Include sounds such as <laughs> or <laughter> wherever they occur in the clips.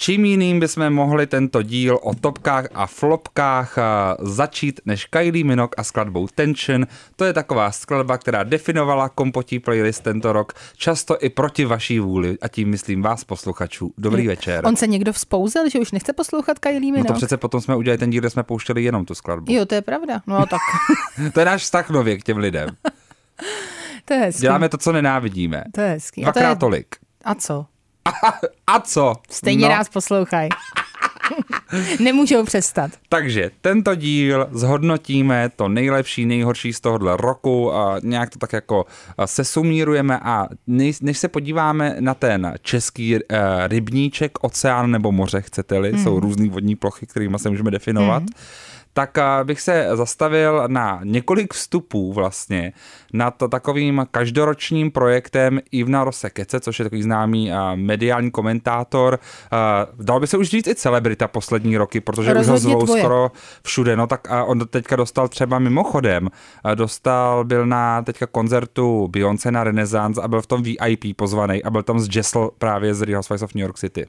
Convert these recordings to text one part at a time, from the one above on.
Čím jiným bychom mohli tento díl o topkách a flopkách a, začít než Kylie Minogue a skladbou Tension. To je taková skladba, která definovala kompotí playlist tento rok, často i proti vaší vůli, a tím myslím vás posluchačů. Dobrý večer. On se někdo vzpouzel, že už nechce poslouchat Kylie No Minogue? to přece potom jsme udělali ten díl, kde jsme pouštěli jenom tu skladbu. Jo, to je pravda. No tak, <laughs> To je náš vztah nově k těm lidem. <laughs> to je hezký. Děláme to, co nenávidíme. To je hezký. A, to je... Dvakrát tolik. a co? A co? Stejně No. nás poslouchají. <laughs> Nemůžou přestat. Takže tento díl zhodnotíme to nejlepší, nejhorší z tohohle roku a nějak to tak jako sesumírujeme a než, se podíváme na ten český uh, rybníček, oceán nebo moře, chcete-li, Hmm. jsou různý vodní plochy, kterými se můžeme definovat, tak a, bych se zastavil na několik vstupů vlastně nad takovým každoročním projektem Ivna Rosekece, což je takový známý a, mediální komentátor. A, dal by se už říct i celebrita poslední roky, protože už ho Rozhodně zvou tvoje. skoro všude. No tak a on teďka dostal třeba mimochodem, dostal, byl na teďka koncertu Beyoncé na Renaissance a byl v tom VIP pozvaný a byl tam z Jessel právě z Real Housewives of New York City.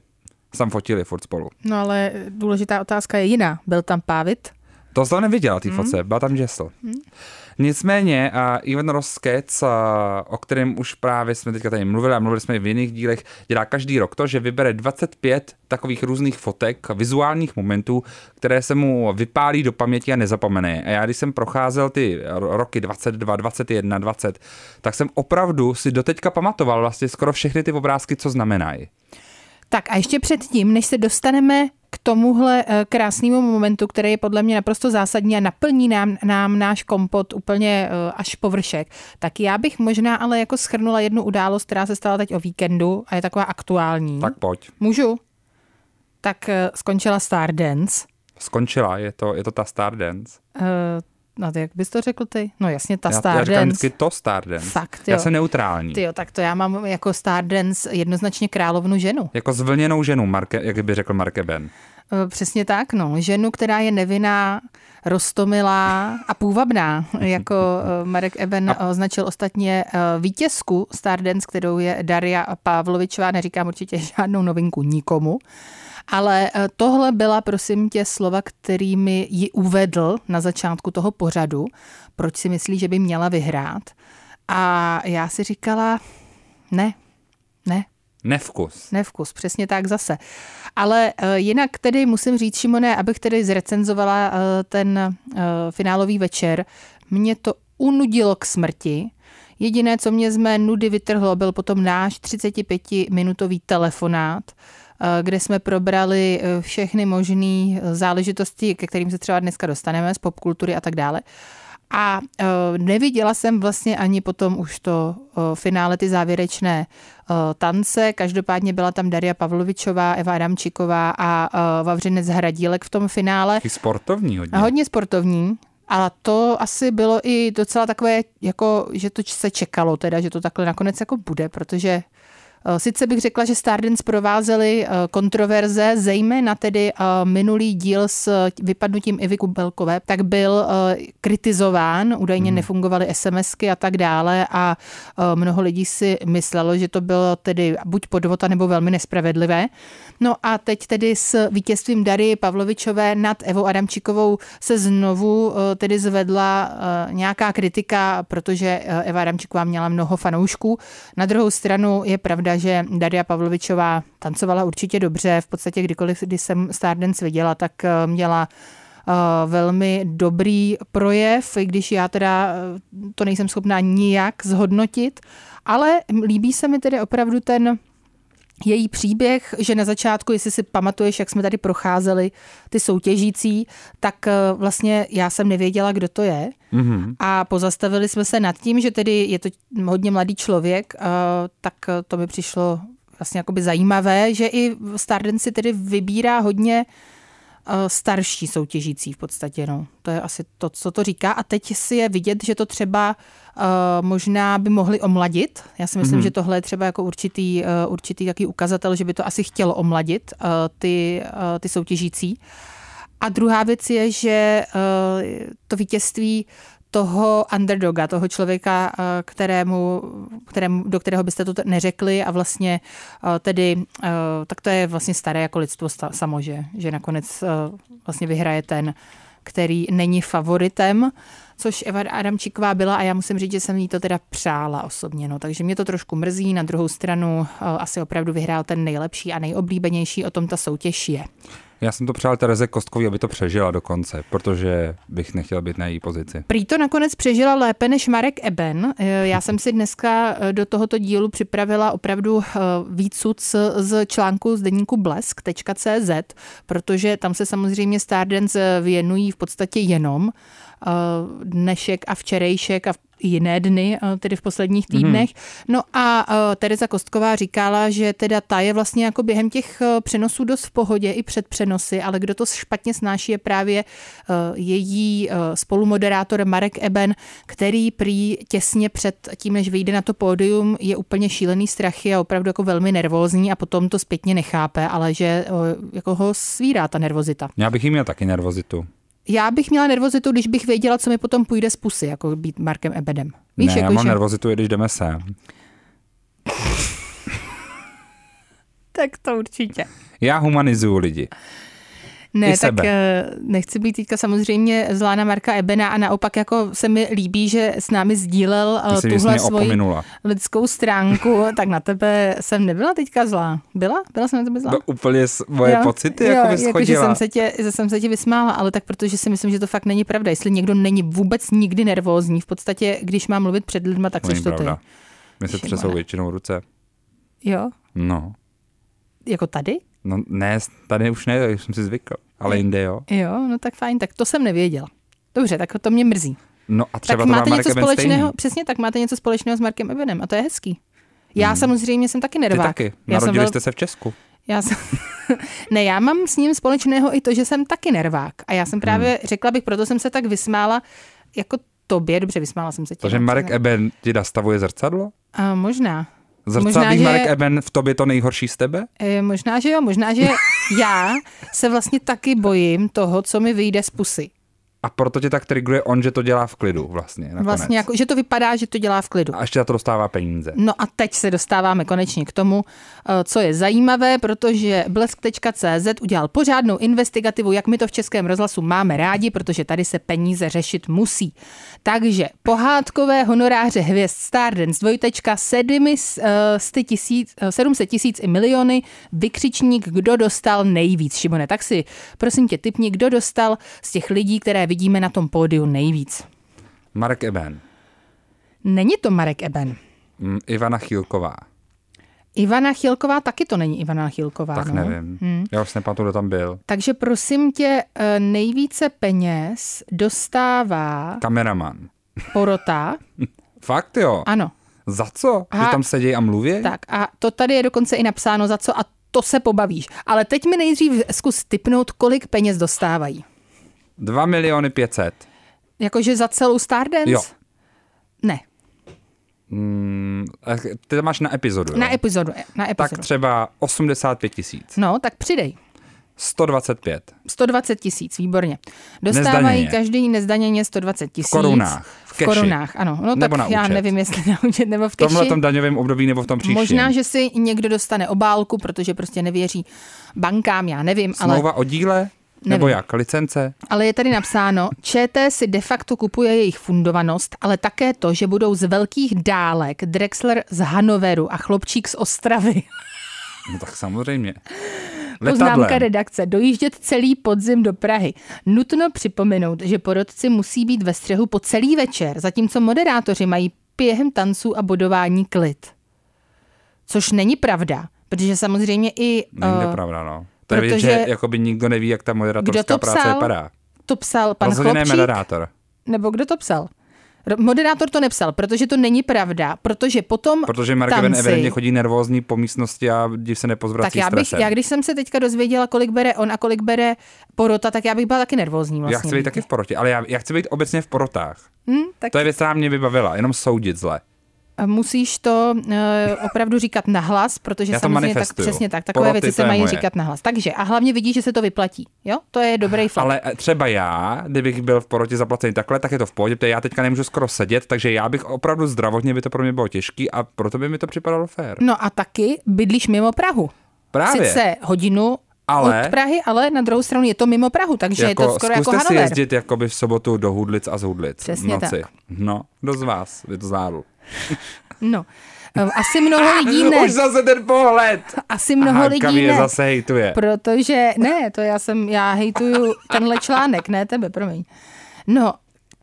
Sam fotili furt spolu. No ale důležitá otázka je jiná. Byl tam Pávit? To jsem neviděl, té foce, byla tam Jessel. Nicméně uh, Ivan Roskec, uh, o kterém už právě jsme teďka tady mluvili a mluvili jsme i v jiných dílech, dělá každý rok to, že vybere 25 takových různých fotek, vizuálních momentů, které se mu vypálí do paměti a nezapomene. A já když jsem procházel ty ro- roky 22, 21, 20, tak jsem opravdu si doteďka pamatoval vlastně skoro všechny ty obrázky, co znamenají. Tak a ještě předtím, než se dostaneme k tomuhle eh, krásnému momentu, který je podle mě naprosto zásadní a naplní nám, nám náš kompot úplně eh, až po vršek, tak já bych možná ale jako schrnula jednu událost, která se stala teď o víkendu a je taková aktuální. Tak pojď. Můžu? Tak eh, skončila Stardance. Skončila, je to, je to ta Stardance. Uh, no tak jak bys to řekl ty? No jasně, ta Já, já Stardance. říkám vždycky to Stardance. Fakt, Já jo. jsem neutrální. Ty jo, tak to já mám jako Stardance jednoznačně královnu ženu. Jako zvlněnou ženu, Marke, jak by řekl Marke Ben. Eh, Přesně tak, no. Ženu, která je nevinná, rostomilá a půvabná, <laughs> jako eh, Marek Eben označil ostatně eh, vítězku Stardance, kterou je Daria Pavlovičová, neříkám určitě žádnou novinku nikomu, ale eh, tohle byla, prosím tě, slova, kterými ji uvedl na začátku toho pořadu, proč si myslí, že by měla vyhrát. A já si říkala, ne, ne, Nevkus. Nevkus, přesně tak zase. Ale uh, jinak tedy musím říct, Šimone, abych tedy zrecenzovala uh, ten uh, finálový večer, mě to unudilo k smrti. Jediné, co mě z mé nudy vytrhlo, byl potom náš 35-minutový telefonát, uh, kde jsme probrali uh, všechny možné záležitosti, ke kterým se třeba dneska dostaneme z popkultury a tak dále. A neviděla jsem vlastně ani potom už to finále, ty závěrečné tance. Každopádně byla tam Daria Pavlovičová, Eva Adamčiková a Vavřinec Hradílek v tom finále. Taky sportovní hodně. A hodně sportovní. A to asi bylo i docela takové, jako, že to se čekalo teda, že to takhle nakonec jako bude, protože eh, Sice bych řekla, že Stardance provázely eh, kontroverze, zejména tedy eh, minulý díl s vypadnutím Ivy Kubelkové, tak byl eh, kritizován, údajně nefungovaly SMSky a tak dále a eh, mnoho lidí si myslelo, že to bylo tedy buď podvod, nebo velmi nespravedlivé. No a teď tedy s vítězstvím Dary Pavlovičové nad Evou Adamčikovou se znovu eh, tedy zvedla eh, nějaká kritika, protože eh, Eva Adamčiková měla mnoho fanoušků. Na druhou stranu je pravda, že Daria Pavlovičová tancovala určitě dobře. V podstatě kdykoliv, kdy jsem Stardance viděla, tak eh, měla eh, velmi dobrý projev, i když já teda eh, to nejsem schopná nijak zhodnotit, ale líbí se mi tedy opravdu ten její příběh, že na začátku, jestli si pamatuješ, jak jsme tady procházeli ty soutěžící, tak eh, vlastně já jsem nevěděla, kdo to je. Mm-hmm. A pozastavili jsme se nad tím, že tedy je to hodně mladý člověk, eh, tak eh, to mi přišlo vlastně jakoby zajímavé, že i Stardance si tedy vybírá hodně starší soutěžící v podstatě. No. To je asi to, co to říká. A teď si je vidět, že to třeba uh, možná by mohli omladit. Já si myslím, mm-hmm. že tohle je třeba jako určitý, uh, určitý taký ukazatel, že by to asi chtělo omladit uh, ty, uh, ty soutěžící. A druhá věc je, že to vítězství toho underdoga, toho člověka, uh, kterému, kterému, do kterého byste to neřekli a vlastně uh, tedy, uh, tak to je vlastně staré jako lidstvo samo, že, že nakonec vlastně vyhraje ten, který není favoritem, což Eva Adamčíková byla a já musím říct, že jsem jí to teda přála osobně, no, takže mě to trošku mrzí, na druhou stranu asi opravdu vyhrál ten nejlepší a nejoblíbenější, o tom ta soutěž je. Já jsem to přál Tereze Kostkový, aby to přežila do konce, protože bych nechtěl být na její pozici. Prý to nakonec přežila lépe než Marek Eben. Já jsem si dneska eh, do tohoto dílu připravila opravdu eh, výcud z článku z deníku blesk.cz, protože tam se samozřejmě Stardance věnují v podstatě jenom eh, dnešek a včerejšek a jiné dny, eh, tedy v posledních mhm. týdnech. Mm. No a eh, Tereza Kostková říkala, že teda ta je vlastně jako během těch eh, přenosů dost v pohodě i před přenosy, ale kdo to špatně snáší je právě její spolumoderátor Marek Eben, který prý těsně před tím, než vyjde na to pódium, je úplně šílený strachy a opravdu jako velmi nervózní a potom to zpětně nechápe, ale že jako ho svírá ta nervozita. Já bych jí měl taky nervozitu já bych měla nervozitu, když bych věděla, co mi potom půjde z pusy, jako být Markem Ebedem. Víš, ne, jako, já mám že... nervozitu, když jdeme sem. tak to určitě. Já humanizuju lidi. Ne, tak sebe. Eh, nechci být teďka samozřejmě zlá na Marka Ebena a naopak jako se mi líbí, že s námi sdílel eh, Myslím, tuhle svoji opominula. lidskou stránku, <laughs> tak na tebe jsem nebyla teďka zlá. Byla? Byla jsem na tebe zlá? No, úplně moje jo, pocity jo, jako, jako že jsem, se tě, že jsem se tě vysmála, ale tak protože si myslím, že to fakt není pravda. Jestli někdo není vůbec nikdy nervózní, v podstatě, když má mluvit před lidma, tak se to ty. My se třesou většinou ruce. Jo? No. Jako tady? No ne, tady už ne, už jsem si zvykl, ale jinde jo. Jo, no tak fajn, tak to jsem nevěděla. Dobře, tak to mě mrzí. No a třeba tak to máte má něco společného, stejný. přesně tak, máte něco společného s Markem Ebenem a to je hezký. Já hmm. samozřejmě jsem taky nervák. Ty taky, narodili já jsem jste se v Česku. Já jsem... <laughs> ne, já mám s ním společného i to, že jsem taky nervák. A já jsem právě, hmm. řekla bych, proto jsem se tak vysmála, jako tobě, dobře, vysmála jsem se tě. Takže Marek Eben ti nastavuje zrcadlo? A možná. Zrcadlí možná, Marek že, Eben v tobě to nejhorší z tebe? E, možná, že jo, možná, že <laughs> já se vlastně taky bojím toho, co mi vyjde z pusy. A proto tě tak triguje on, že to dělá v klidu vlastně. Nakonec. Vlastně jako, že to vypadá, že to dělá v klidu. A ještě za to dostává peníze. No a teď se dostáváme konečně k tomu, eh, co je zajímavé, protože blesk.cz udělal pořádnou investigativu, jak my to v Českém rozhlasu máme rádi, protože tady se peníze řešit musí. Takže pohádkové honoráře hvězd Stardance dvojtečka 700 tisíc, 700 tisíc i miliony, vykřičník, kdo dostal nejvíc. Šimone, tak si prosím tě typni, kdo dostal z těch lidí, které vidíme na tom pódiu nejvíc? Marek Eben. Není to Marek Eben. Mm, Ivana Chilková. Ivana Chilková taky to není Ivana Chilková. Tak no? nevím. Hmm. Já už nepamatuju, kdo tam byl. Takže prosím tě, eh, nejvíce peněz dostává... Kameraman. <laughs> Porota. Fakt jo? Ano. Za co? A, že tam sedí a mluví? Tak a to tady je dokonce i napsáno za co a to se pobavíš. Ale teď mi nejdřív zkus typnout, kolik peněz dostávají. 2 miliony 500. Jakože za celou Stardance? Jo. Ne. Mm, ty to máš na epizodu, Na epizodu, na epizodu. Tak třeba 85 tisíc. No, tak přidej. 125. 120 tisíc, výborně. Dostávají nezdaněně. každý nezdaněně 120 tisíc. V korunách. V, v korunách, ano. No nebo tak na já účet. nevím, jestli na účet nebo v keši. V tomhle tom daňovém období nebo v tom příštím. Možná, že si někdo dostane obálku, protože prostě nevěří bankám, já nevím. Smlouva ale... o díle? Nebo Nevím. jak? Licence? Ale je tady napsáno, ČT si de facto kupuje jejich fundovanost, ale také to, že budou z velkých dálek Drexler z Hanoveru a Chlopčík z Ostravy. No tak samozřejmě. <laughs> Letadlem. Poznámka redakce. Dojíždět celý podzim do Prahy. Nutno připomenout, že porodci musí být ve střehu po celý večer, zatímco moderátoři mají během tanců a bodování klid. Což není pravda, protože samozřejmě i... Není to uh, pravda, no. To je vidět, že jakoby nikdo neví, jak ta moderátorská práce vypadá. To psal pan Rozhodně Chlopčík? moderátor. Nebo kdo to psal? Moderátor to nepsal, protože to není pravda, protože potom Protože Mark tanci, evidentně chodí nervózní po místnosti a div se nepozvrací Tak já, bych, já když jsem se teďka dozvěděla, kolik bere on a kolik bere porota, tak já bych byla taky nervózní vlastně. Já chci být taky v porotě, ale já, já chci být obecně v porotách. Hmm, tak... To je věc, která mě vybavila, jenom soudit zle. Musíš to uh, opravdu říkat nahlas, protože Já samozřejmě tak, přesně tak, takové Poroty, věci se mají moje. říkat nahlas. Takže a hlavně vidíš, že se to vyplatí. Jo, to je dobrý fakt. Ale eh, třeba já, kdybych byl v porotě zaplacený takhle, tak je to v pohodě, protože já teďka nemůžu skoro sedět, takže já bych opravdu zdravotně by to pro mě bylo těžký a proto by mi to připadalo fér. No a taky bydlíš mimo Prahu. Právě. Sice hodinu Ale- od Prahy, ale na druhou stranu je to mimo Prahu, takže je to skoro jako zkuste si Hanover. jezdit jakoby v sobotu do Hudlic a z Hudlic. Přesně v noci. tak. No, kdo z vás by to zvládl? No, eh, asi mnoho <laughs> lidí ne. Už zase ten pohled. Asi mnoho Aha, lidí Kam je ne. zase hejtuje. Protože, ne, to já jsem, já hejtuju tenhle článek, ne tebe, promiň. No,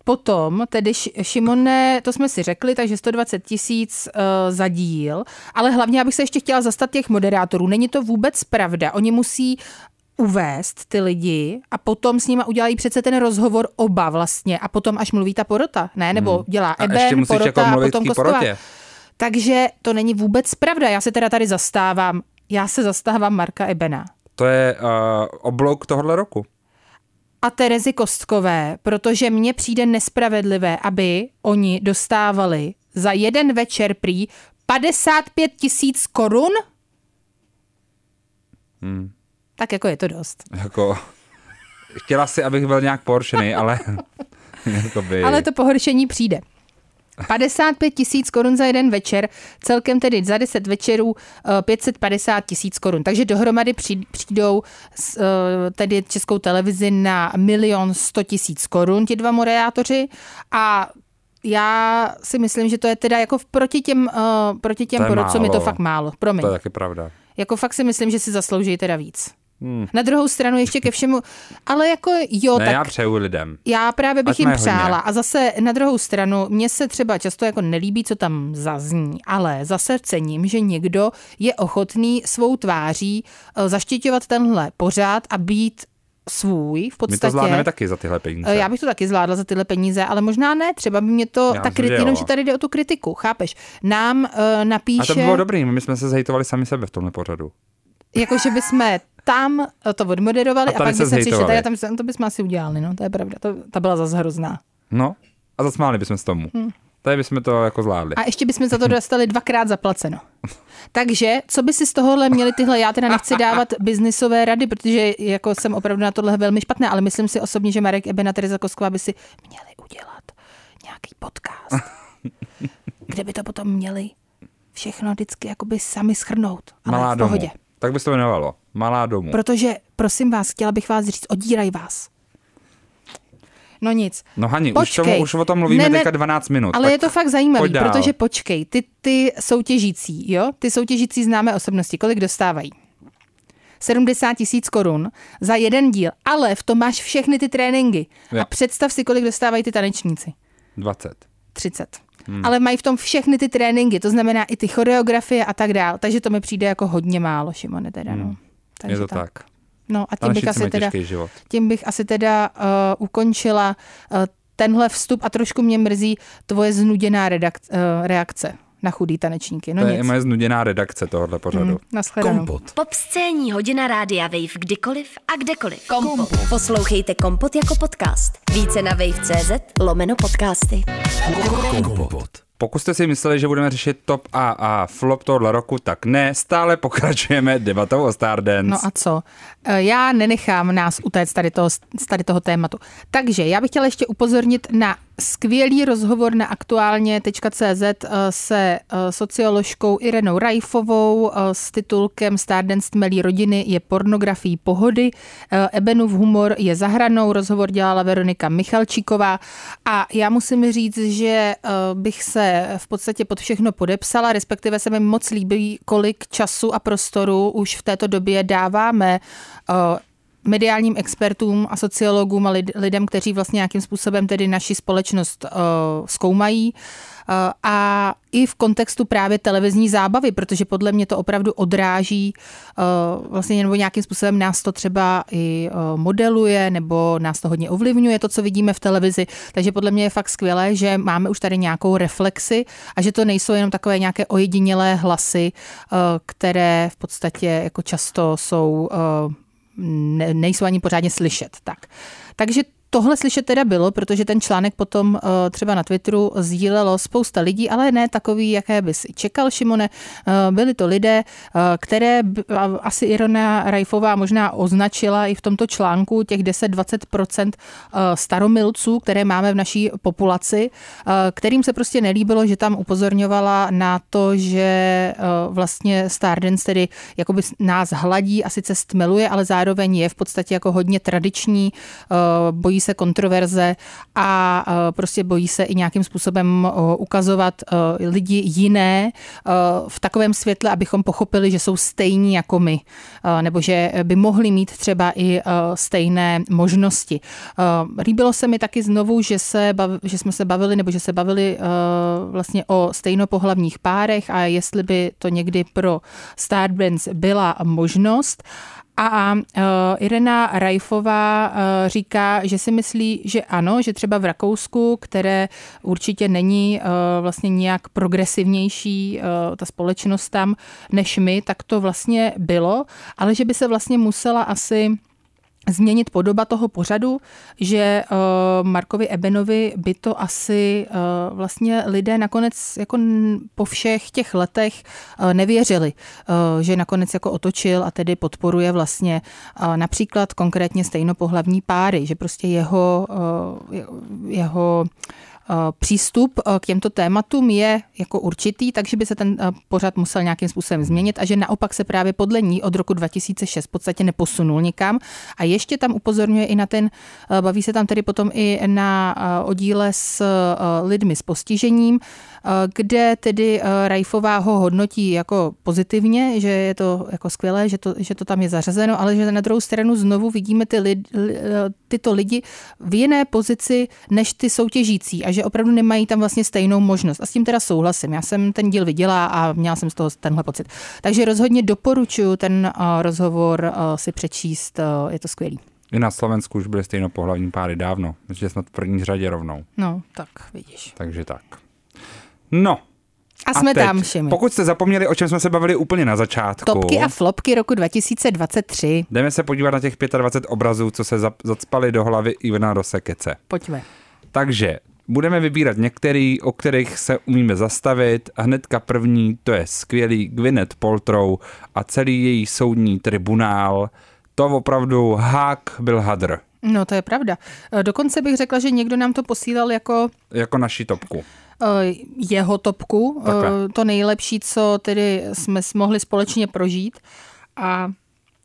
potom, tedy Šimone, to jsme si řekli, takže 120 tisíc uh, za díl, ale hlavně, abych se ještě chtěla zastat těch moderátorů, není to vůbec pravda. Oni musí uvést ty lidi a potom s nima udělají přece ten rozhovor oba vlastně a potom až mluví ta porota, ne? Nebo dělá Hmm. A Eben, ještě musíš porota jako a potom Kostová. Takže to není vůbec pravda. Já se teda tady zastávám, já se zastávám Marka Ebena. To je uh, oblouk tohohle roku. a Terezy Kostkové, protože mně přijde nespravedlivé, aby oni dostávali za jeden večer prý 55 tisíc korun? Hmm. Tak jako je to dost. Jako, chtěla si, abych byl nějak poršený, ale <laughs> jakoby, Ale to pohoršení přijde. 55 tisíc korun za jeden večer, celkem tedy za 10 večerů eh, 550 tisíc korun. Takže dohromady při- přijdou eh, tedy českou televizi na milion 100 tisíc korun ti dva moderátoři a já si myslím, že to je teda jako proti těm, uh, proti těm To je porodcům je to fakt málo. Promiň. to je taky pravda. Jako fakt si myslím, že si zaslouží teda víc. Hmm. Na druhou stranu ještě ke všemu, ale jako jo, Ne, tak já přeju lidem. já právě bych jim mají hodně. přála. A zase na druhou stranu, mně se třeba často jako nelíbí, co tam zazní, ale zase cením, že někdo je ochotný svou tváří eh, zaštiťovat tenhle pořád a být svůj v My to podstatě. zvládneme taky za tyhle peníze. Eh, Já bych to taky zvládla za tyhle peníze, ale možná ne, třeba by mě to, Já ta kriti, jenom, že tady jde o tu kritiku, chápeš? Nám uh, napíše, A to by bylo dobrý, my jsme se zhejtovali sami sebe v tomhle pořadu. jako že bychom tam eh, to odmoderovali A a, pak by se přišli, tady tam, to bychom asi udělali, no, to je pravda, to, ta byla zase hrozná. No, a zasmáli bychom se tomu. Hmm. Tady bychom to jako zvládli. A ještě bychom za to dostali dvakrát zaplaceno. <laughs> Takže, co by si z tohohle měli tyhle, já teda nechci dávat <laughs> biznisové rady, protože jako jsem opravdu na tohle velmi špatná, ale myslím si osobně, že Marek Eben a Tereza Kosková by si měli udělat nějaký podcast, <laughs> kde by to potom měli všechno vždycky jakoby sami schrnout. Ale Malá v domů. Tak by se to jmenovalo. Malá domů. Protože, prosím vás, chtěla bych vás říct, odírají vás. No nic. No Hani, už, Počkej. tomu, už o tom mluvíme Ne, ne, teďka 12 minut. Ale je to fakt zajímavé, protože počkej, ty, ty soutěžící, jo, ty soutěžící známé osobnosti, kolik dostávají? 70 tisíc korun za jeden díl, ale v tom máš všechny ty tréninky. Jo. A představ si, kolik dostávají ty tanečníci. 20. 30. Hmm. Ale mají v tom všechny ty tréninky, to znamená i ty choreografie a tak dál. Takže to mi přijde jako hodně málo, Šimone, teda. No. Hmm. Takže Je to tak. No a tím bych, asi teda, tím bych asi teda uh, ukončila uh, tenhle vstup a trošku mě mrzí tvoje znuděná redak- uh, reakce na chudý tanečníky. No to je nic. i moje znuděná redakce tohohle pořadu. Hmm, nashledanou. Pop scéní hodina rádia Wave kdykoliv a kdekoliv. Kompot. Poslouchejte Kompot jako podcast. Více na wave.cz lomeno podcasty. Pokud jste si mysleli, že budeme řešit top a a flop tohohle roku, tak ne, stále pokračujeme debatou o Stardance. No a co? Eh, Já nenechám nás utéct tady toho, z tady toho tématu. Takže já bych chtěla ještě upozornit na skvělý rozhovor na aktuálně.cz eh, se eh, socioložkou Irenou Rajfovou eh, s titulkem Stardance tmelí rodiny je pornografií pohody. Ebenův humor je zahranou, rozhovor dělala Veronika Michalčíková a já musím říct, že bych se v podstatě pod všechno podepsala, respektive se mi moc líbí, kolik času a prostoru už v této době dáváme mediálním expertům a sociologům a lid, lidem, kteří vlastně nějakým způsobem tedy naši společnost uh, zkoumají uh, a i v kontextu právě televizní zábavy, protože podle mě to opravdu odráží uh, vlastně nebo nějakým způsobem nás to třeba i modeluje nebo nás to hodně ovlivňuje, to, co vidíme v televizi. Takže podle mě je fakt skvělé, že máme už tady nějakou reflexi a že to nejsou jenom takové nějaké ojedinělé hlasy, které v podstatě jako často jsou ne, nejsou ani pořádně slyšet. Tak. Takže tohle slyšet teda bylo, protože ten článek potom uh, třeba na Twitteru sdílelo spousta lidí, ale ne takový, jaké bys čekal, Šimone. Uh, byli to lidé, uh, které asi Irona Rajfová možná označila i v tomto článku těch 10-20% staromilců, které máme v naší populaci, kterým se prostě nelíbilo, že tam upozorňovala na to, že vlastně Stardance tedy jakoby nás hladí a sice stmeluje, ale zároveň je v podstatě jako hodně tradiční, bojí se kontroverze a prostě bojí se i nějakým způsobem ukazovat lidi jiné v takovém světle, abychom pochopili, že jsou stejní jako my, nebo že by mohli mít třeba i stejné možnosti. Líbilo se mi taky znovu, že, se že jsme se bavili, nebo že se bavili vlastně o stejnopohlavních párech a jestli by to někdy pro Stardance byla možnost. A uh, Irena Rajfová uh, říká, že si myslí, že ano, že třeba v Rakousku, které určitě není uh, vlastně nějak progresivnější uh, ta společnost tam než my, tak to vlastně bylo, ale že by se vlastně musela asi změnit podoba toho pořadu, že uh, Markovi Ebenovi by to asi uh, vlastně lidé nakonec jako po všech těch letech uh, nevěřili, uh, že nakonec jako otočil a tedy podporuje vlastně uh, například konkrétně stejnopohlavní páry, že prostě jeho, uh, jeho Eh, přístup eh, k těmto tématům je jako určitý, takže by se ten eh, pořad musel nějakým způsobem změnit a že naopak se právě podle ní od roku 2006 v podstatě neposunul nikam. A ještě tam upozorňuje i na ten, baví se tam tedy potom i na oddíle s lidmi s postižením, kde tedy Rajfová ho hodnotí jako pozitivně, že je to jako skvělé, že to, že to tam je zařazeno, ale že na druhou stranu znovu vidíme ty lid, tyto lidi v jiné pozici než ty soutěžící a že opravdu nemají tam vlastně stejnou možnost. A s tím teda souhlasím. Já jsem ten díl viděla a měla jsem z toho tenhle pocit. Takže rozhodně doporučuji ten rozhovor si přečíst. Je to skvělý. I na Slovensku už byly stejnopohlavní páry dávno. Myslím, že jsme v první řadě rovnou. No, tak vidíš. Takže tak. No, a jsme a teď, tam, Šimi. Pokud jste zapomněli, o čem jsme se bavili úplně na začátku. Topky a flopky roku 2023. Jdeme se podívat na těch 25 obrazů, co se zacpali do hlavy Ivana Rosekece. Pojďme. Takže Budeme vybírat některý, o kterých se umíme zastavit a hnedka první to je skvělý Gwyneth Paltrow a celý její soudní tribunál. To opravdu hák byl hadr. No to je pravda. E, dokonce bych řekla, že někdo nám to posílal jako... Jako naši topku jeho topku, e, Takhle. to nejlepší, co tedy jsme mohli společně prožít. A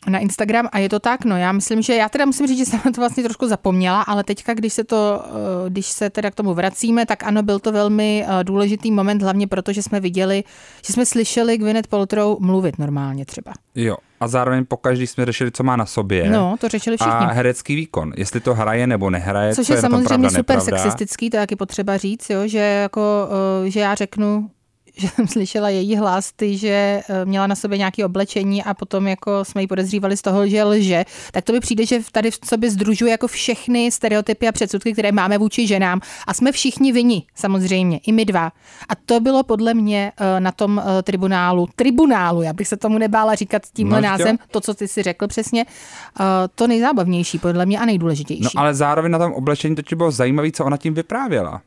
na Instagram a je to tak, no já myslím, že já teda musím říct, že jsem to vlastně trošku zapomněla, ale teďka, když se to, eh, když se teda k tomu vracíme, tak ano, byl to velmi eh, důležitý moment, hlavně proto, že jsme viděli, že jsme slyšeli Gwyneth Paltrow mluvit normálně třeba. Jo, a zároveň pokaždý jsme řešili, co má na sobě. No, to řešili všichni. A herecký výkon, jestli to hraje nebo nehraje. Což je, je samozřejmě pravda, super nepravda. sexistický, to je taky potřeba říct, jo, že, jako, eh, že já řeknu, že jsem slyšela její hlas, ty, že eh, měla na sobě nějaké oblečení a potom jako jsme ji podezřívali z toho, že lže, tak to by přijde, že tady v sobě združuje jako všechny stereotypy a předsudky, které máme vůči ženám a jsme všichni vyni, samozřejmě, i my dva. A to bylo podle mě eh, na tom eh, tribunálu, tribunálu, já bych se tomu nebála říkat tímhle no, názem, to, co ty si řekl přesně, to nejzábavnější podle mě a nejdůležitější. No ale zároveň na tom oblečení to bylo zajímavé, co ona tím vyprávěla.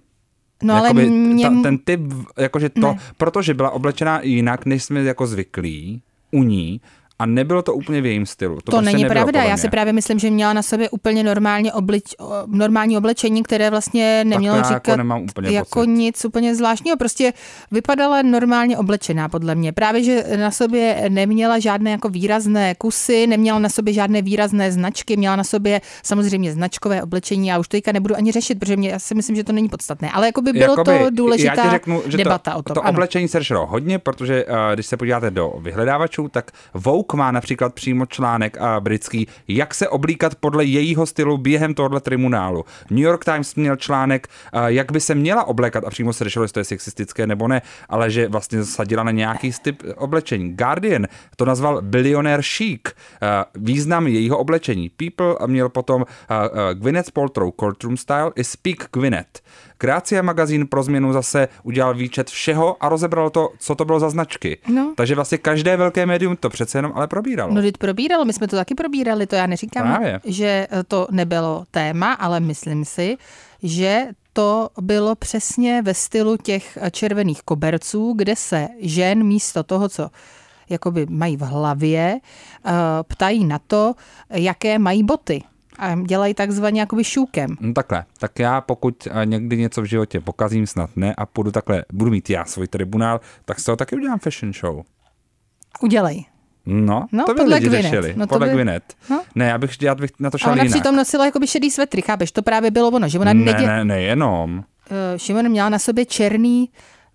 No ale mě... ta, ten typ, jakože to, ne. protože byla oblečená jinak, než jsme jako zvyklí u ní, a nebylo to úplně v jejím stylu. To, to prostě není pravda. Já si právě myslím, že měla na sobě úplně normálně oblič, normální oblečení, které vlastně nemělo tak říkat jako, nemám úplně jako pocit. nic úplně zvláštního. Prostě vypadala normálně oblečená podle mě. Právě, že na sobě neměla žádné jako výrazné kusy, neměla na sobě žádné výrazné značky, měla na sobě samozřejmě značkové oblečení. A už to nebudu ani řešit, protože mě, já si myslím, že to není podstatné. Ale jako by bylo Jakoby, to důležitá já ti řeknu, že debata to, o tom. To ano. oblečení se řešilo hodně, protože uh, když se podíváte do vyhledávačů, tak Vogue Vogue má například přímo článek a britský, jak se oblíkat podle jejího stylu během tohoto tribunálu. New York Times měl článek, jak by se měla oblékat a přímo se řešilo, jestli to je sexistické nebo ne, ale že vlastně zasadila na nějaký typ oblečení. Guardian to nazval billionaire chic, význam jejího oblečení. People měl potom Gwyneth Paltrow courtroom style i Speak Gwyneth. Kreacia magazín pro změnu zase udělal výčet všeho a rozebral to, co to bylo za značky. No. Takže vlastně každé velké médium to přece jenom ale probíralo. No, teď probíralo, my jsme to taky probírali, to já neříkám, Právě. že to nebylo téma, ale myslím si, že to bylo přesně ve stylu těch červených koberců, kde se žen místo toho, co jakoby mají v hlavě, eh, ptají na to, jaké mají boty. A dělají takzvaně jakoby šůkem. No takhle, tak já pokud eh, někdy něco v životě pokazím, snad ne, a půjdu takhle, budu mít já svůj tribunál, tak z toho taky udělám fashion show. Udělej. No, No, to by podle lidi Gwyneth. řešili. No, to podle by- Gwyneth. no. Ne, já bych, já bych na to A šel ona jinak. přitom nosila jakoby šedý svetry, chápeš? To právě bylo ono, že ona ne, nedě... ne, nejenom. Eh, Šimon měla na sobě černý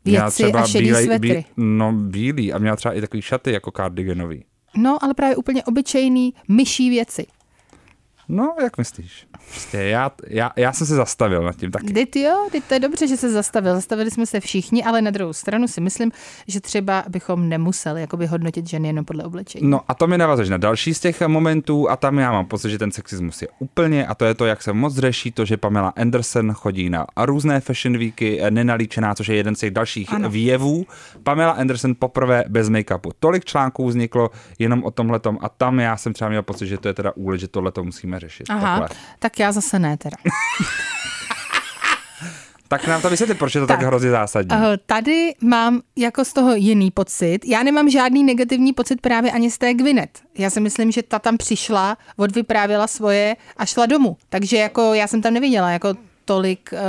věci a šedý bílej- svetry. bí- no, bílý a měla třeba i takový šaty jako cardiganový. No, ale právě úplně obyčejný myší věci. No, jak myslíš? Prostě já, já, já jsem se zastavil nad tím taky. Kdy ty jo, ty to je dobře, že se zastavil. Zastavili jsme se všichni, ale na druhou stranu si myslím, že třeba bychom nemuseli jakoby hodnotit ženy jenom podle oblečení. No a to mi navazuje na další z těch momentů a tam já mám pocit, že ten sexismus je úplně a to je to, jak se moc řeší to, že Pamela Anderson chodí na různé fashion weeky, eh, nenalíčená, což je jeden z těch dalších ano. výjevů. Pamela Anderson poprvé bez make-upu. Tolik článků vzniklo jenom o tomhletom a tam já jsem třeba měl pocit, že to je teda úlet, že tohleto musíme řešit. Aha, Takhle. tak já zase ne teda. <laughs> Tak nám to vysvětli, proč je to tak, Tak. hrozně zásadní. Uh, tady mám jako z toho jiný pocit. Já nemám žádný negativní pocit právě ani z té Gwyneth. Já si myslím, že ta tam přišla, odvyprávěla svoje a šla domů. Takže jako já jsem tam neviděla jako tolik uh,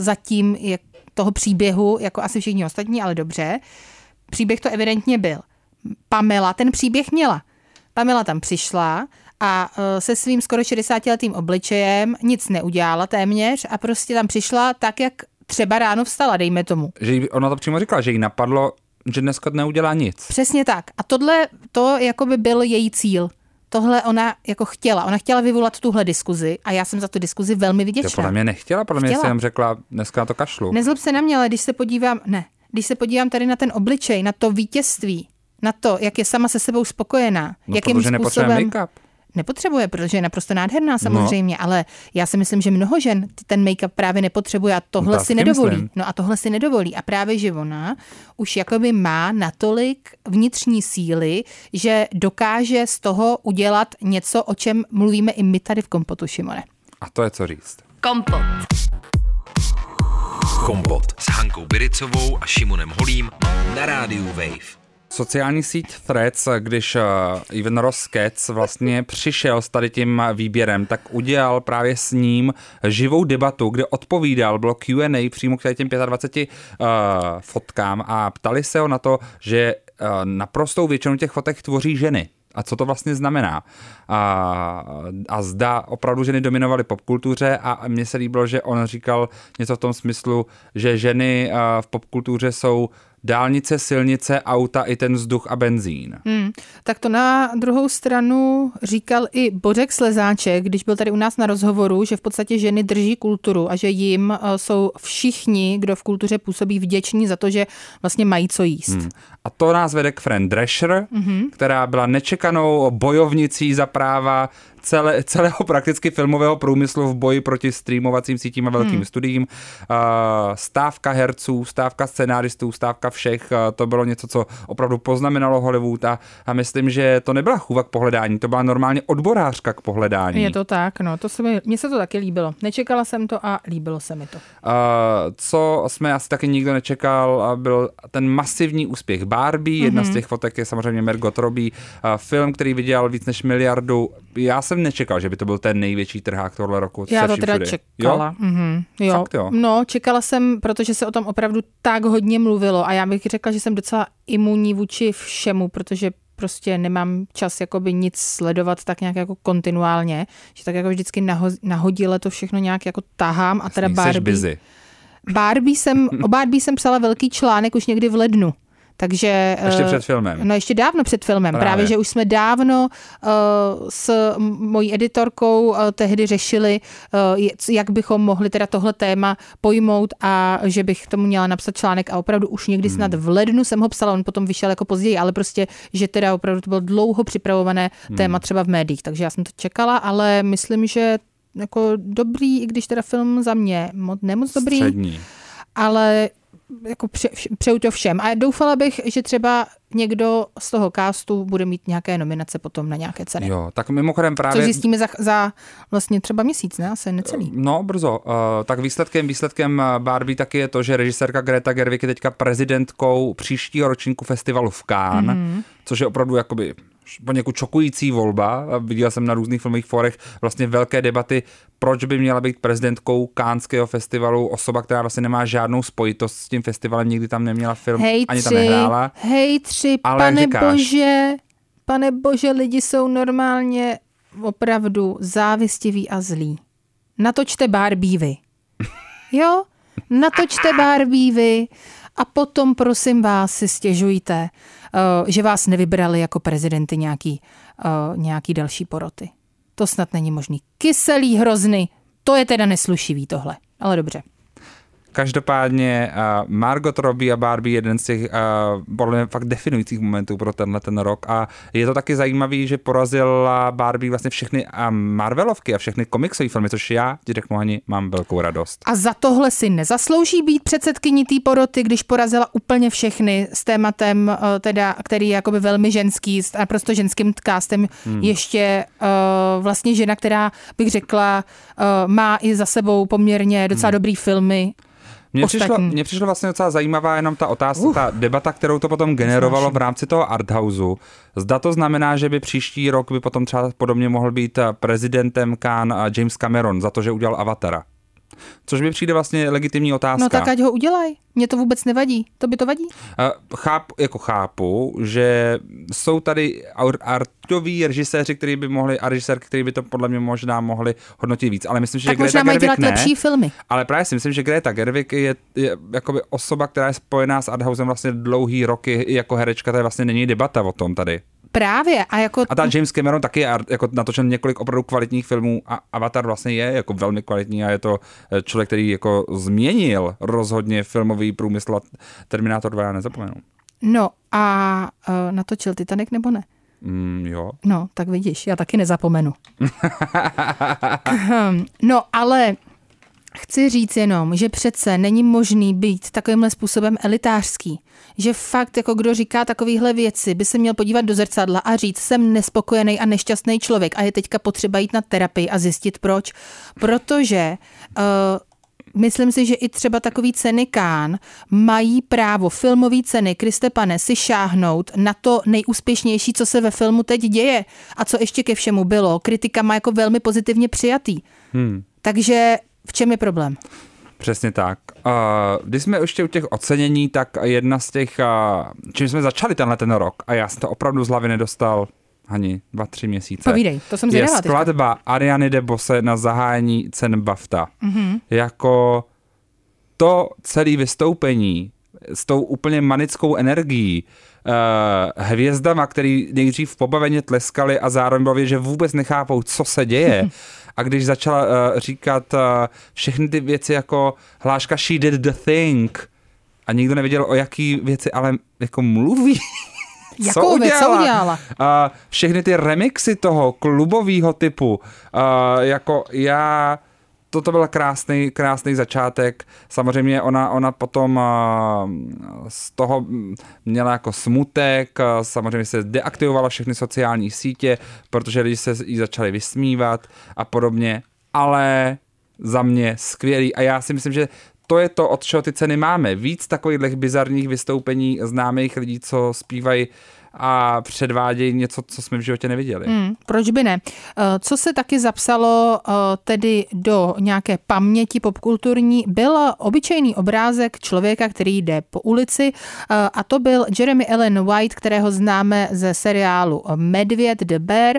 zatím jak toho příběhu, jako asi všichni ostatní, ale dobře. Příběh to evidentně byl. Pamela ten příběh měla. Pamela tam přišla a eh, se svým skoro 60-letým obličejem nic neudělala téměř a prostě tam přišla tak, jak třeba ráno vstala, dejme tomu. Že jí, ona to přímo říkala, že jí napadlo, že dneska neudělá nic. Přesně tak. A tohle, to jako by byl její cíl. Tohle ona jako chtěla. Ona chtěla vyvolat tuhle diskuzi a já jsem za tu diskuzi velmi To podle vděčná. mě nechtěla, podle mě Chtěla. jenom řekla, dneska na to kašlu. Nezlob se na mě, ale když se podívám, ne, když se podívám tady na ten obličej, na to vítězství, na to, jak je sama se sebou spokojená, No, jakým protože způsobem... make-up. Nepotřebuje, protože je naprosto nádherná samozřejmě, no. ale já si myslím, že mnoho žen ten make-up právě nepotřebuje a tohle No, to si nedovolí. myslím. No a tohle si nedovolí. A právě, že ona už jakoby má natolik vnitřní síly, že dokáže z toho udělat něco, o čem mluvíme i my tady v Kompotu, Šimone. A to je co říct. Kompot. Kompot s Hankou Biricovou a Šimonem Holím na rádiu Wave. Sociální síť Threads, když Even Ross Katz vlastně přišel s tady tím výběrem, tak udělal právě s ním živou debatu, kde odpovídal, bylo Q&A přímo k těm 25 uh, fotkám a ptali se ho na to, že uh, naprostou většinu těch fotek tvoří ženy. A co to vlastně znamená? A, a zda opravdu ženy dominovaly popkultuře a mně se líbilo, že on říkal něco v tom smyslu, že ženy v popkultuře jsou dálnice, silnice, auta i ten vzduch a benzín. Hmm. Tak to na druhou stranu říkal i Bořek Slezáček, když byl tady u nás na rozhovoru, že v podstatě ženy drží kulturu a že jim eh, jsou všichni, kdo v kultuře působí, vděční za to, že vlastně mají co jíst. Hmm. A to nás vede k Fran Drescher, mm-hmm. která byla nečekanou bojovnicí za práva celé, celého prakticky filmového průmyslu v boji proti streamovacím sítím a velkým hmm. studiím. Stávka herců, stávka scenáristů, stávka všech, to bylo něco, co opravdu poznamenalo Hollywood a, a myslím, že to nebyla chůva k pohledání, to byla normálně odborářka k pohledání. Je to tak, no, to se mi, mně se to taky líbilo. Nečekala jsem to a líbilo se mi to. Uh, co jsme asi taky nikdo nečekal, byl ten masivní úspěch Barbie, jedna Mhm. z těch fotek je samozřejmě Margot Robbie, uh, film, který vydělal víc než miliardu. Já jsem nečekal, že by to byl ten největší trhák tohle roku. Já to teda všude. čekala. Jo? Mhm, jo. Fakt jo? No, čekala jsem, protože se o tom opravdu tak hodně mluvilo a já bych řekla, že jsem docela imunní vůči všemu, protože prostě nemám čas jakoby nic sledovat tak nějak jako kontinuálně, že tak jako vždycky naho, nahodile to všechno nějak jako tahám a teda Barbie. Barbie jsem, o Barbie jsem psala velký článek už někdy v lednu. Takže, Ještě eh, před filmem. No ještě dávno před filmem. Právě, Právě. Že už jsme dávno uh, s mojí editorkou uh, tehdy řešili, uh, jak bychom mohli teda tohle téma pojmout a že bych tomu měla napsat článek a opravdu už někdy snad v lednu jsem ho psala, on potom vyšel jako později, ale prostě, že teda opravdu to bylo dlouho připravované téma třeba v médiích, takže já jsem to čekala, ale myslím, že jako dobrý, i když teda film za mě moc, nemoc dobrý, Střední. ale jako pře, přeju to všem. A doufala bych, že třeba někdo z toho castu bude mít nějaké nominace potom na nějaké ceny. Jo, tak mimochodem právě... Což zjistíme za, za vlastně třeba měsíc, ne? Asi necelý. No, brzo. Uh, tak výsledkem, výsledkem Barbie taky je to, že režisérka Greta Gerwig je teďka prezidentkou příštího ročníku festivalu v Cannes, mm-hmm. což je opravdu jakoby poněkud šokující volba. Viděl jsem na různých filmových forech vlastně velké debaty, proč by měla být prezidentkou Kánského festivalu osoba, která vlastně nemá žádnou spojitost s tím festivalem, nikdy tam neměla film, hej ani tři, tam nehrála. Hej tři, Ale pane říkáš, bože, pane bože, lidi jsou normálně opravdu závistiví a zlí. Natočte Barbie vy. <laughs> Jo? Natočte Barbie vy a potom prosím vás si stěžujte, že vás nevybrali jako prezidenty nějaký, uh, nějaký další poroty. To snad není možný. Kyselý hrozny, to je teda neslušivý tohle. Ale dobře. Každopádně uh, Margot Robbie a Barbie jeden z těch uh, podle mě fakt definujících momentů pro tenhle ten rok a je to taky zajímavý, že porazila Barbie vlastně všechny uh, Marvelovky a všechny komiksové filmy, což já ti řeknu ani mám velkou radost. A za tohle si nezaslouží být předsedkyní té poroty, když porazila úplně všechny s tématem, uh, teda, který je jakoby velmi ženský, s naprosto ženským castem, hmm. ještě uh, vlastně žena, která bych řekla, uh, má i za sebou poměrně docela hmm. dobrý filmy mně přišlo, mně přišlo vlastně docela zajímavá jenom ta otázka, uh, ta debata, kterou to potom generovalo v rámci toho arthouseu. Zda to znamená, že by příští rok by potom třeba podobně mohl být prezidentem Khan James Cameron za to, že udělal Avatara. Což mi přijde vlastně legitimní otázka. No tak ať ho udělaj. Mně to vůbec nevadí. To by to vadí? Chápu, jako chápu, že jsou tady artoví režiséři, kteří by mohli, a režisér, který by to podle mě možná mohli hodnotit víc. Ale myslím, že tak Greta možná mají dělat ne, lepší filmy. Ale právě si myslím, že Greta Gerwig je, je jakoby osoba, která je spojená s Arthousem vlastně dlouhý roky jako herečka, tady vlastně není debata o tom tady. Právě. A, jako... a ta James Cameron taky je jako natočen několik opravdu kvalitních filmů a Avatar vlastně je jako velmi kvalitní a je to eh, člověk, který jako změnil rozhodně filmový průmysl a Terminator 2 já nezapomenu. No a uh, natočil Titanic nebo ne? Mm, jo. No, tak vidíš, já taky nezapomenu. <laughs> no, ale Chci říct jenom, že přece není možný být takovýmhle způsobem elitářský. Že fakt, jako kdo říká takovéhle věci, by se měl podívat do zrcadla a říct, jsem nespokojený a nešťastný člověk a je teďka potřeba jít na terapii a zjistit proč. Protože uh, myslím si, že i třeba takový ceny Kán mají právo filmové ceny, Kriste pane, si šáhnout na to nejúspěšnější, co se ve filmu teď děje a co ještě ke všemu bylo. Kritika má jako velmi pozitivně přijatý. Hmm. Takže v čem je problém? Přesně tak. Když jsme ještě u těch ocenění, tak jedna z těch, čím jsme začali tenhle ten rok, a já jsem to opravdu z hlavy nedostal ani dva, tři měsíce. Povídej, to jsem Je skladba teďka. Ariany de Bose na zahájení cen BAFTA. Mm-hmm. Jako to celé vystoupení s tou úplně manickou energií, uh, hvězdama, který nejdřív pobaveně tleskali a zároveň bylo že vůbec nechápou, co se děje. <laughs> a když začala uh, říkat uh, všechny ty věci jako hláška She did the thing a nikdo nevěděl, o jaký věci ale jako mluví. <laughs> Jakou co udělala? Co udělala? Uh, všechny ty remixy toho klubového typu, uh, jako já toto byl krásný, krásný začátek. Samozřejmě ona, ona potom z toho měla jako smutek, samozřejmě se deaktivovala všechny sociální sítě, protože lidi se jí začali vysmívat a podobně, ale za mě skvělý a já si myslím, že to je to, od čeho ty ceny máme. Víc takových bizarních vystoupení známých lidí, co zpívají uh, a předvádějí něco, co jsme v životě neviděli. Hmm, proč by ne? Eh, co se taky zapsalo eh, tedy do nějaké paměti popkulturní, byl obyčejný obrázek člověka, který jde po ulici eh, a to byl Jeremy Allen White, kterého známe ze seriálu Medvěd the Bear,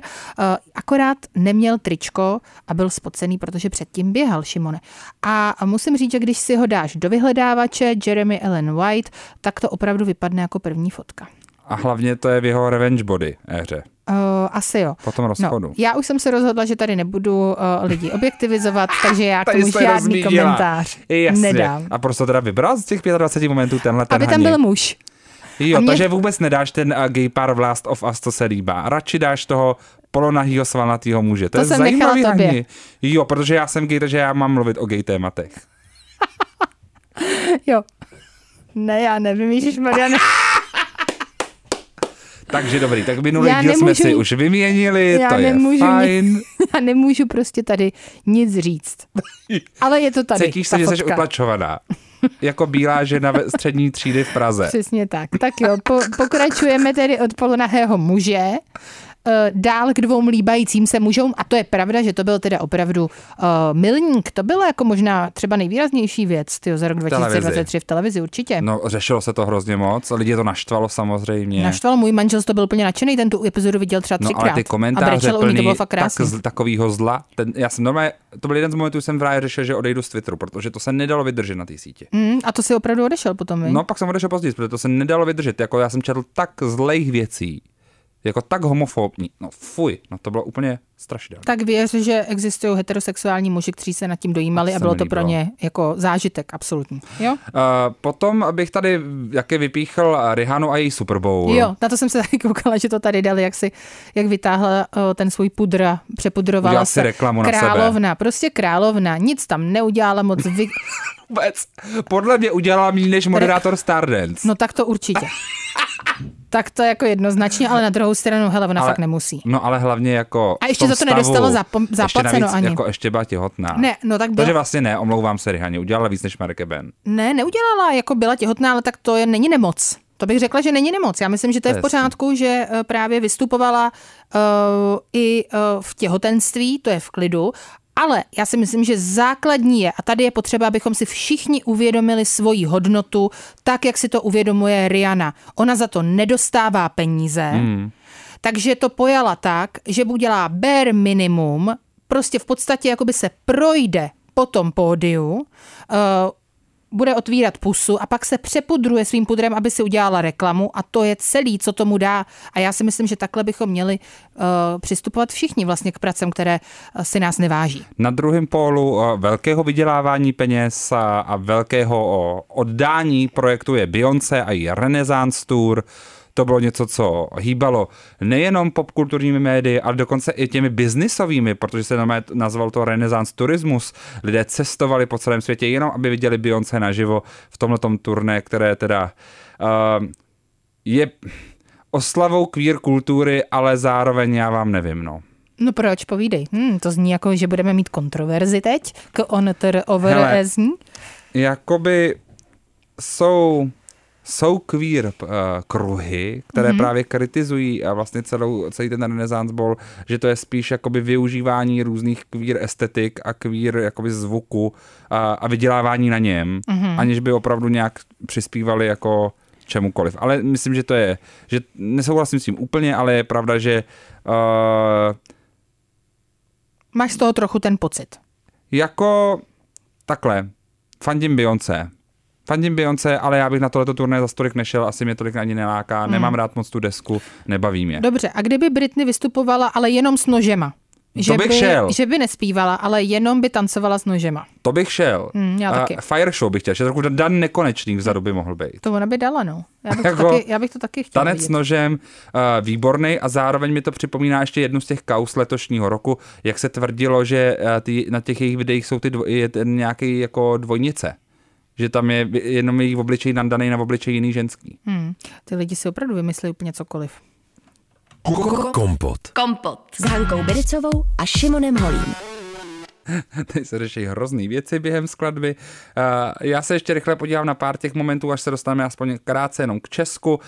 akorát neměl tričko a byl spocený, protože předtím běhal Šimone. A musím říct, že když si ho dáš do vyhledávače Jeremy Allen White, tak to opravdu vypadne jako první fotka. A hlavně to je v jeho revenge body éře. Uh, asi jo. Po tom rozchodu. No, já už jsem se rozhodla, že tady nebudu uh, lidi objektivizovat, <laughs> takže já k tomu žádný rozmídila. komentář Jasně. nedám. A prostě teda vybral z těch 25 momentů tenhle ten Aby tam byl muž. Jo, mě... takže vůbec nedáš ten uh, gay pár v Last of Us, to se líbá. Radši dáš toho polonahýho svalnatýho muže. To, to je jsem zajímavý tobě. Jo, protože já jsem gay, takže já mám mluvit o gay tématech. <laughs> jo. Ne, já nevím, Ježíš Maria. Ne. <laughs> Takže dobrý, tak minulý Já díl jsme si už vyměnili, Já to je nemůžu fajn. Ni- <laughs> já nemůžu prostě tady nic říct. <laughs> Ale je to tady. Cítíš se, že jsi utlačovaná. Jako bílá žena ve střední třídy v Praze. Přesně tak. Tak jo, po, pokračujeme tedy od polonahého muže. Eh, Dál k dvou líbajícím se mužům a to je pravda, že to byl teda opravdu uh, milník. To bylo jako možná třeba nejvýraznější věc tyjo, za rok televizi. 2023 v televizi určitě. No, řešilo se to hrozně moc, lidi to naštvalo samozřejmě. Naštvalo můj manžel, to byl úplně nadšený, ten tu epizodu viděl třeba No třikrát. ale ty a komentáře brečel u ní, to plný bylo fakt tak krásný. z, takovýho zla. Ten, já jsem normálně, to byl jeden z momentů, kdy jsem právě řešil, že odejdu z Twitteru, protože to se nedalo vydržet na té sítě. Mm, a to si opravdu odešel potom, vi? No pak jsem odešel později, protože to se nedalo vydržet. Jako já jsem četl tak zlejch věcí, jako tak homofobní. No fuj, no to bylo úplně strašidelné. Tak věř, že existují heterosexuální muži, kteří se nad tím dojímali a bylo to pro ně jako zážitek absolutní. Jo? Uh, potom bych tady jaké vypíchl Rihanu a její Super Bowl. Jo, na to jsem se taky koukala, že to tady dali, jak si, jak vytáhla o, ten svůj pudr a přepudrovala Udělala si se. reklamu na sebe. královna, prostě královna, nic tam neudělala moc. Vy... <laughs> Vůbec. Podle mě udělala méně než moderátor Stardance. No tak to určitě. <laughs> tak to jako jednoznačně, ale na druhou stranu, hele, ona Ale- fakt nemusí. No ale hlavně jako A ještě za to stavu, nedostala zapom- ještě zaplaceno navíc ani. Jako ještě byla těhotná. Ne, no tak Takže bylo, vlastně ne, omlouvám se Rihaně, udělala víc než Marek Ben. ne, neudělala, jako byla těhotná, ale tak to je, není nemoc. To bych řekla, že není nemoc. Já myslím, že to je v pořádku, že eh, právě vystupovala uh, i uh, v těhotenství, to je v klidu, ale já si myslím, že základní je, a tady je potřeba, abychom si všichni uvědomili svoji hodnotu, tak, jak si to uvědomuje Rihanna. Ona za to nedostává peníze, hmm. takže to pojala tak, že udělá bare minimum, prostě v podstatě jakoby se projde po tom pódiu, uh, bude otvírat pusu a pak se přepudruje svým pudrem, aby si udělala reklamu a to je celý, co tomu dá. A já si myslím, že takhle bychom měli uh, přistupovat všichni vlastně k pracem, které uh, si nás neváží. Na druhém pólu eh, velkého vydělávání peněz a, a velkého o, oddání projektu je Beyoncé a její Renaissance Tour. To bylo něco, co hýbalo nejenom popkulturními médii, ale dokonce i těmi biznisovými, protože se nazval to Renaissance turismus. Lidé cestovali po celém světě jenom, aby viděli Beyoncé naživo v tomhletom turné, které teda uh, je oslavou queer kultury, ale zároveň já vám nevím, no. No proč, povídej. Hmm, to zní jako, že budeme mít kontroverzi teď k onter over Hele. jakoby jsou, jsou queer uh, kruhy, které mm-hmm. právě kritizují a vlastně celou, celý ten Renaissance Ball, že to je spíš jakoby využívání různých queer estetik a queer jakoby zvuku a, a vydělávání na něm, mm-hmm. aniž by opravdu nějak přispívali jako čemukoliv. Ale myslím, že to je, že nesouhlasím s tím úplně, ale je pravda, že uh, Máš z toho trochu ten pocit. Jako takhle, fandím Beyoncé. Fandím Beyoncé, ale já bych na tohleto turné za tolik nešel, asi mě tolik ani neláká, Hmm. nemám rád moc tu desku, nebaví mě. Dobře, a kdyby Britney vystupovala, ale jenom s nožema? Že bych by, šel. Že by nespívala, ale jenom by tancovala s nožema. To bych šel. Mm, já A taky. Fire Show bych chtěl, že trochu Dan Nekonečný vzadu by mohl být. To ona by dala, no. Já bych, Jako to, taky, já bych to taky chtěla Tanec vidět. s nožem, uh, výborný a zároveň mi to připomíná ještě jednu z těch kaus letošního roku, jak se tvrdilo, že uh, ty, na těch jejich videích jsou ty dvo, je ten nějaký jako dvojnice. Že tam je jenom jejich obličej nandaný na obličej jiný ženský. Hmm. Ty lidi si opravdu vymyslí úplně cokoliv. Kompot. Kompot. S Hankou Bericovou a Šimonem Holím. <laughs> Tady se řeší hrozný věci během skladby. Uh, já se ještě rychle podívám na pár těch momentů, až se dostaneme aspoň krátce jenom k Česku.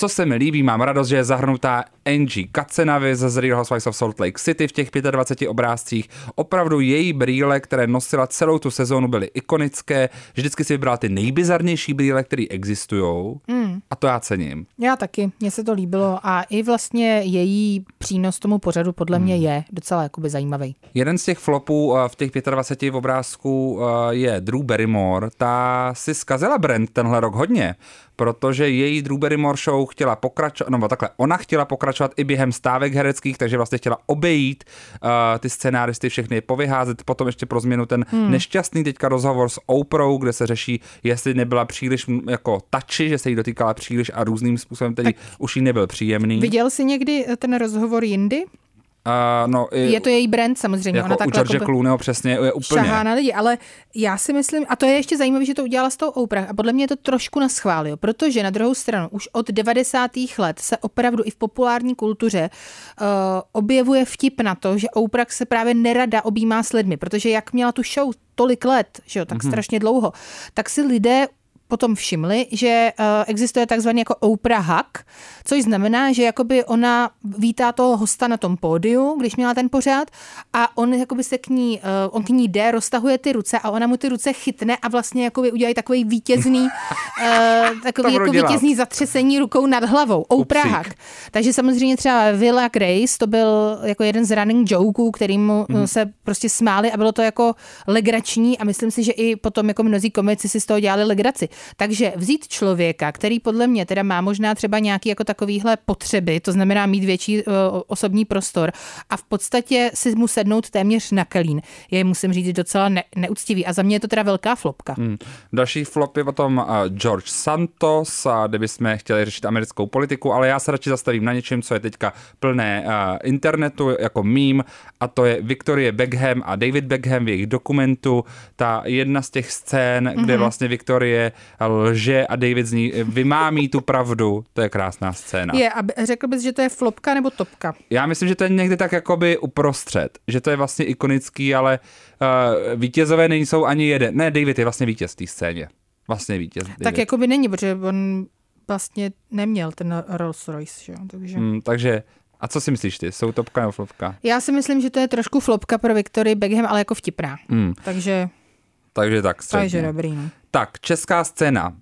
Co se mi líbí, mám radost, že je zahrnutá Angie Katzenavy ze Real Housewives of Salt Lake City v těch 25 obrázcích. Opravdu její brýle, které nosila celou tu sezónu, byly ikonické. Vždycky si vybrala ty nejbizarnější brýle, které existují. Mm. A to já cením. Já taky, mně se to líbilo a i vlastně její přínos tomu pořadu podle mě je docela jakoby zajímavý. Jeden z těch flopů uh, v těch 25 obrázků uh, je Drew Barrymore. Ta si zkazila brand tenhle rok hodně, protože její Drew Barrymore show chtěla pokračovat, no takhle, ona chtěla pokračovat i během stávek hereckých, takže vlastně chtěla obejít uh, ty scenáristy, všechny je povyházet, potom ještě pro změnu ten hmm. nešťastný teďka rozhovor s Oprou, kde se řeší, jestli nebyla příliš jako tači, že se jí dotýkala příliš a různým způsobem, tedy už jí nebyl příjemný. Viděl jsi někdy eh, ten rozhovor jindy? Uh, no, i, Je to její brand samozřejmě. jako Ona u George jako Clooneyho přesně je úplně. šahá na lidi, ale já si myslím, a to je ještě zajímavé, že to udělala s tou Oprah a podle mě je to trošku na schvál, jo, protože na druhou stranu už od 90. let se opravdu i v populární kultuře uh, objevuje vtip na to, že Oprah se právě nerada objímá s lidmi, protože jak měla tu show tolik let, že jo, tak mm-hmm. strašně dlouho, tak si lidé potom všimli, že uh, existuje takzvaný jako Oprah hug, což znamená, že jakoby ona vítá toho hosta na tom pódiu, když měla ten pořád a on jakoby se k ní, uh, on k ní jde, roztahuje ty ruce a ona mu ty ruce chytne a vlastně jakoby udělají <laughs> takový vítězný, takový jako dělat. vítězný zatřesení rukou nad hlavou. Oprah Upsík. hug. Takže samozřejmě třeba Villa Grace, to byl jako jeden z running jokeů, kterým mm. se prostě smáli a bylo to jako legrační a myslím si, že i potom jako mnozí komici si z toho dělali legraci. Takže vzít člověka, který podle mě teda má možná třeba nějaký jako takovýhle potřeby, to znamená mít větší uh, osobní prostor a v podstatě si mu sednout téměř na kelín, je musím říct docela ne- neúctivý a za mě je to teda velká flopka. Hmm. Další flop je potom uh, George Santos, a kdybychom chtěli řešit americkou politiku, ale já se radši zastavím na něčem, co je teďka plné uh, internetu jako mím, a to je Victoria Beckham a David Beckham v jejich dokumentu. Ta jedna z těch scén, mm-hmm. kde vlastně Victorie lže a David z ní vymámí tu pravdu, to je krásná scéna. Je, a řekl bys, že to je flopka nebo topka? Já myslím, že to je někde tak jakoby uprostřed, že to je vlastně ikonický, ale uh, vítězové nejsou ani jeden. Ne, David je vlastně vítěz v té scéně. Vlastně vítěz. David. Tak jako by není, protože on vlastně neměl ten Rolls Royce, že jo? Takže... Hmm, takže, a co si myslíš ty? Jsou topka nebo flopka? Já si myslím, že to je trošku flopka pro Victory Beckham, ale jako vtipná. Hmm, Takže, takže tak středně. takže dobrý. No. Tak, česká scéna. Uh,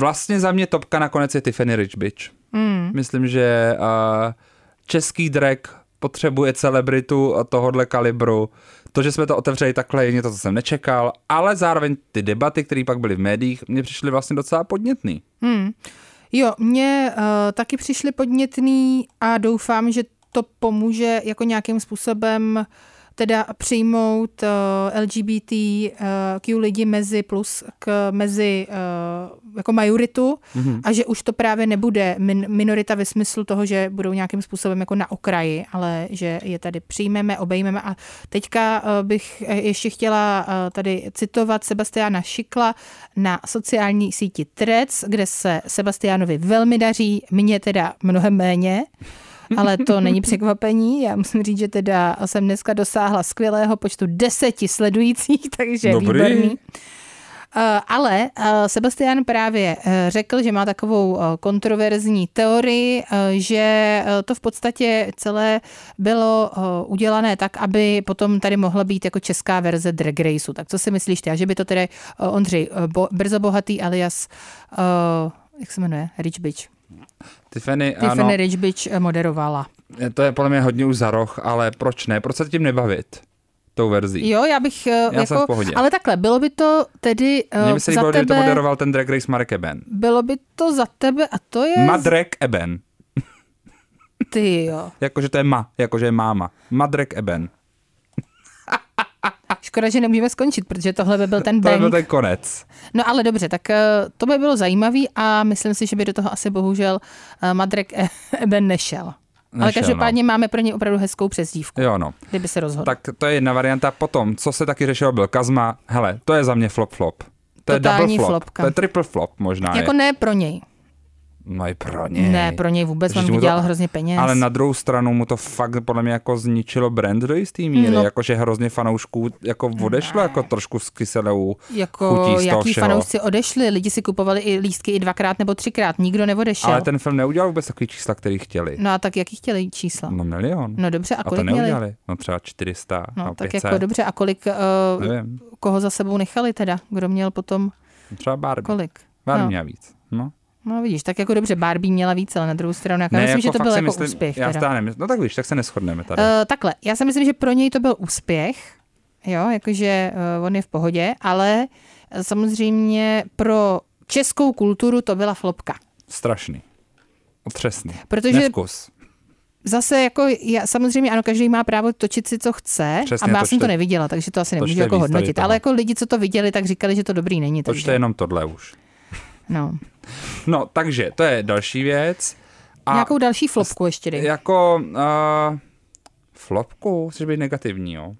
vlastně za mě topka nakonec je Tiffany Rich Bitch. Mm. Myslím, že uh, český drag potřebuje celebritu tohohle kalibru. To, že jsme to otevřeli takhle, je něco, co jsem nečekal, ale zároveň ty debaty, které pak byly v médiích, mně přišly vlastně docela podnětný. Hmm. Jo, mně uh, taky přišli podnětný a doufám, že to pomůže jako nějakým způsobem teda přijmout uh, LGBT uh, Q lidi mezi plus k mezi uh, jako majoritu mm-hmm. a že už to právě nebude min, minorita ve smyslu toho, že budou nějakým způsobem jako na okraji, ale že je tady přijmeme, obejmeme a teďka bych ještě chtěla tady citovat Sebastiana Šikla na sociální síti Threads, kde se Sebastianovi velmi daří, mně teda mnohem méně ale to není překvapení. Já musím říct, že teda jsem dneska dosáhla skvělého počtu deseti sledujících, <laughs> takže Dobrý. výborný. Uh, ale uh, Sebastian právě uh, řekl, že má takovou kontroverzní teorii, že to v podstatě celé bylo udělané tak, aby potom tady mohla být jako česká verze Drag Raceu. Tak co si myslíš ty? A že by to tedy Ondřej Brzo Bohatý alias, jak se jmenuje? Rich Bitch. Tiffany, Tiffany ano, Rich Bitch uh, moderovala. to je podle mě hodně už za roh, ale proč ne? Proč se tím nebavit? Tou verzí. Jo, já bych Já jako, jsem v pohodě. ale takhle, bylo by to tedy Mně uh, by se líbilo, kdyby to tebe, moderoval ten Drag Race Marek Eben. bylo by to za tebe a to je Madrek Eben. ty jo. <laughs> Jakože to je ma, jakože je máma. Madrek Eben. Škoda, že nemůžeme skončit, protože tohle by byl ten To by byl ten konec. No ale dobře, tak eh, to by bylo zajímavý a myslím si, že by do toho asi bohužel eh, Madrek E- <laughs> Eben nešel. ale Nešel, každopádně máme pro ně opravdu hezkou přezdívku, Jo, no. kdyby se rozhodl. Tak to je jedna varianta. Potom, co se taky řešilo, byl Kazma. Hele, to je za mě flop-flop. To je double flop. flopka. To je triple flop možná jako je. ne pro něj. No i pro něj. Ne, pro něj vůbec, on mu to- vydělal hrozně peněz. Ale na druhou stranu mu to fakt podle mě jako zničilo brand do jistý míry, No. jakože hrozně fanoušků jako odešlo jako trošku s kyselou jako chutí z toho jaký všeho. fanoušci odešli, lidi si kupovali i lístky i dvakrát nebo třikrát, nikdo neodešel. Ale ten film neudělal vůbec takový čísla, který chtěli. No a tak jaký chtěli čísla? No milion. No dobře, a a to kolik měli? neudělali. No třeba 400, No, no, tak 500. jako dobře, a kolik, uh, Nevím. koho za sebou nechali teda? Kdo měl potom Třeba Barbie. kolik? Barbie no. měla víc. No. No vidíš, tak jako dobře, Barbie měla víc, ale na druhou stranu, jako, myslím, že to byl jako myslím, úspěch. Já teda. nemysl... No tak víš, tak se neschodneme tady. Uh, takhle, já si myslím, že pro něj to byl úspěch, jo, jakože uh, on je v pohodě, ale uh, samozřejmě pro českou kulturu to byla flopka. Strašný. Otřesný. Protože- Nevkus. Zase jako, já, samozřejmě ano, každý má právo točit si, co chce Přesně, a já jsem to točte- neviděla, takže to asi nemůžu točte jako hodnotit, ale jako lidi, co to viděli, tak říkali, že to dobrý není. Točte Takže, jenom tohle už. no. No, takže to je další věc. A Nějakou další flopku ještě dej. jako uh, Flopku, chceš být negativní, jo?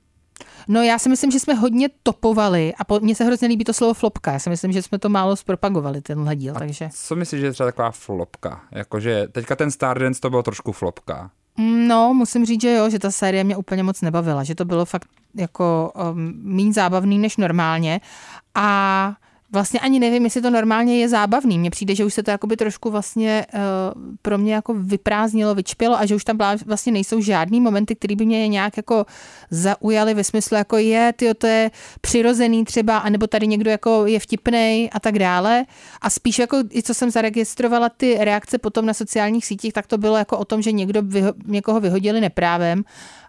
No já si myslím, že jsme hodně topovali a po, mně se hrozně líbí to slovo flopka. Já si myslím, že jsme to málo zpropagovali, tenhle díl, takže... Co myslíš, že je třeba taková flopka? Jakože teďka ten Stardance to bylo trošku flopka. No, musím říct, že jo, že ta série mě úplně moc nebavila, že to bylo fakt jako um, méně zábavný než normálně a vlastně ani nevím, jestli to normálně je zábavný. Mně přijde, že už se to jakoby trošku vlastně uh, pro mě jako vyprázdnilo, vyčpělo a že už tam vlastně nejsou žádný momenty, které by mě nějak jako zaujaly ve smyslu jako je, ty to je přirozený třeba, anebo tady někdo jako je vtipnej a tak dále. A spíš jako i co jsem zaregistrovala ty reakce potom na sociálních sítích, tak to bylo jako o tom, že někdo vyho- někoho vyhodili neprávem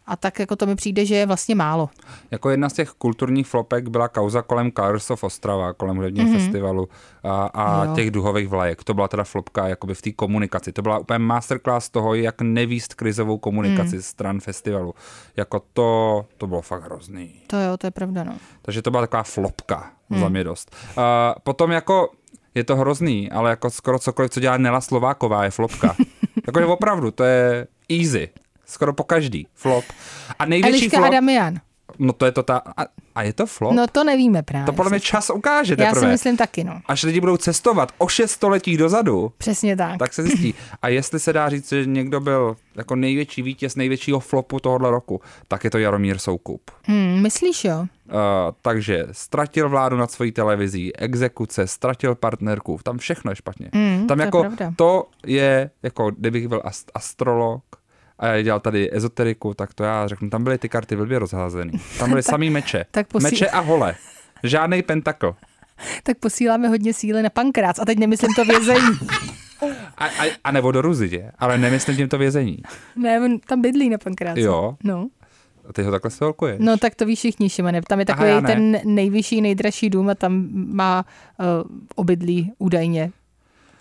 a tak jako to mi přijde, že je vlastně málo. Jako jedna z těch kulturních flopek byla kauza kolem Colors of Ostrava, kolem hudebního mm-hmm. festivalu a, a těch duhových vlajek. To byla teda flopka jakoby v té komunikaci. To byla úplně masterclass toho, jak nevíst krizovou komunikaci mm. stran festivalu. Jako to, to bylo fakt hrozný. To jo, to je pravda, no. Takže to byla taková flopka mm. za mě dost. Uh, potom jako je to hrozný, ale jako skoro cokoliv, co dělá Nela Slováková, je flopka. <laughs> Jakože opravdu, to je easy skoro po každý. Flop. A největší Eliška flop... Adamian. No to je to ta... A, a je to flop? No to nevíme právě. To podle mě čas ukáže teprve. Já si myslím taky, no. Až lidi budou cestovat o šest století dozadu. Přesně tak. Tak se zjistí. A jestli se dá říct, že někdo byl jako největší vítěz největšího flopu tohohle roku, tak je to Jaromír Soukup. Hmm, myslíš jo? Uh, takže ztratil vládu nad svojí televizí, exekuce, ztratil partnerku, tam všechno je špatně. Hmm, tam to jako je to je, jako kdybych byl ast- astrolog, a já dělal tady ezoteriku, tak to já řeknu, tam byly ty karty blbě rozházený. Tam byly <laughs> samý meče. tak posíl... Meče a hole. Žádný pentakl. tak posíláme hodně síly na pankrác. A teď nemyslím to vězení. a, a, a nebo do Ruzidě, ale nemyslím tím to vězení. Ne, on tam bydlí na pankráci. Jo. No. A ty ho takhle stalkuješ. No tak to víš všichni, Šimane. Tam je takový Aha, ten nejvyšší, nejdražší dům a tam má uh, obydlí údajně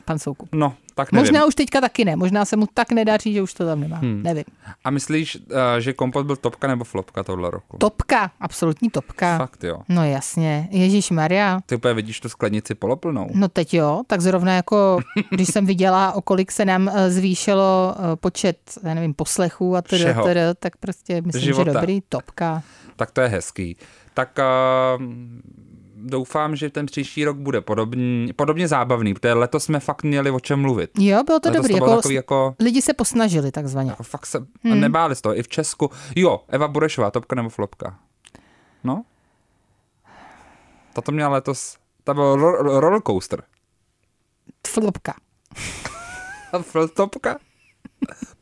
pan Soukup. No, tak nevím. Možná už teďka taky ne, možná se mu tak nedaří, že už to tam nemá, hmm. nevím. A myslíš, uh, že kompot byl topka nebo flopka tohle roku? Topka, absolutní topka. Fakt jo. No jasně, Ježíš Maria. Ty úplně vidíš tu sklenici poloplnou. No teď jo, tak zrovna jako, <laughs> když jsem viděla, o kolik se nám eh, zvýšilo eh, počet, já nevím, poslechů a tedy, tedy tak prostě myslím, Života. že dobrý, topka. Tak to je hezký. Tak uh, doufám, že ten příští rok bude podobný, podobně zábavný, protože letos jsme fakt měli o čem mluvit. Jo, bylo to letos dobrý. To bylo jako, takový jako, lidi se posnažili takzvaně. Jako fakt se hmm. nebáli z toho. I v Česku. Jo, Eva Burešová, topka nebo flopka? No? Tato měla letos, to byl rollercoaster. Flopka. Topka?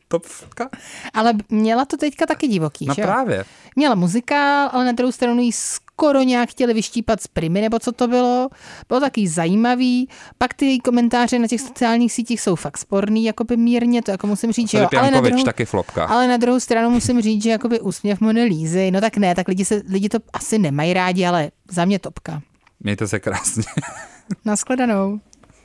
Topka? Ale měla to teďka taky divoký, no že právě. Měla muzikál, ale na druhou stranu jí skoro nějak chtěli vyštípat z primy, nebo co to bylo. Bylo taky zajímavý. Pak ty komentáře na těch sociálních sítích jsou fakt sporný, jako by mírně, to jako musím říct, že jo. Ale na, druhou, taky flopka. ale na druhou stranu musím říct, že jakoby úsměv Monelízy, no tak ne, tak lidi, se, lidi to asi nemají rádi, ale za mě topka. Mějte se krásně. Naschledanou.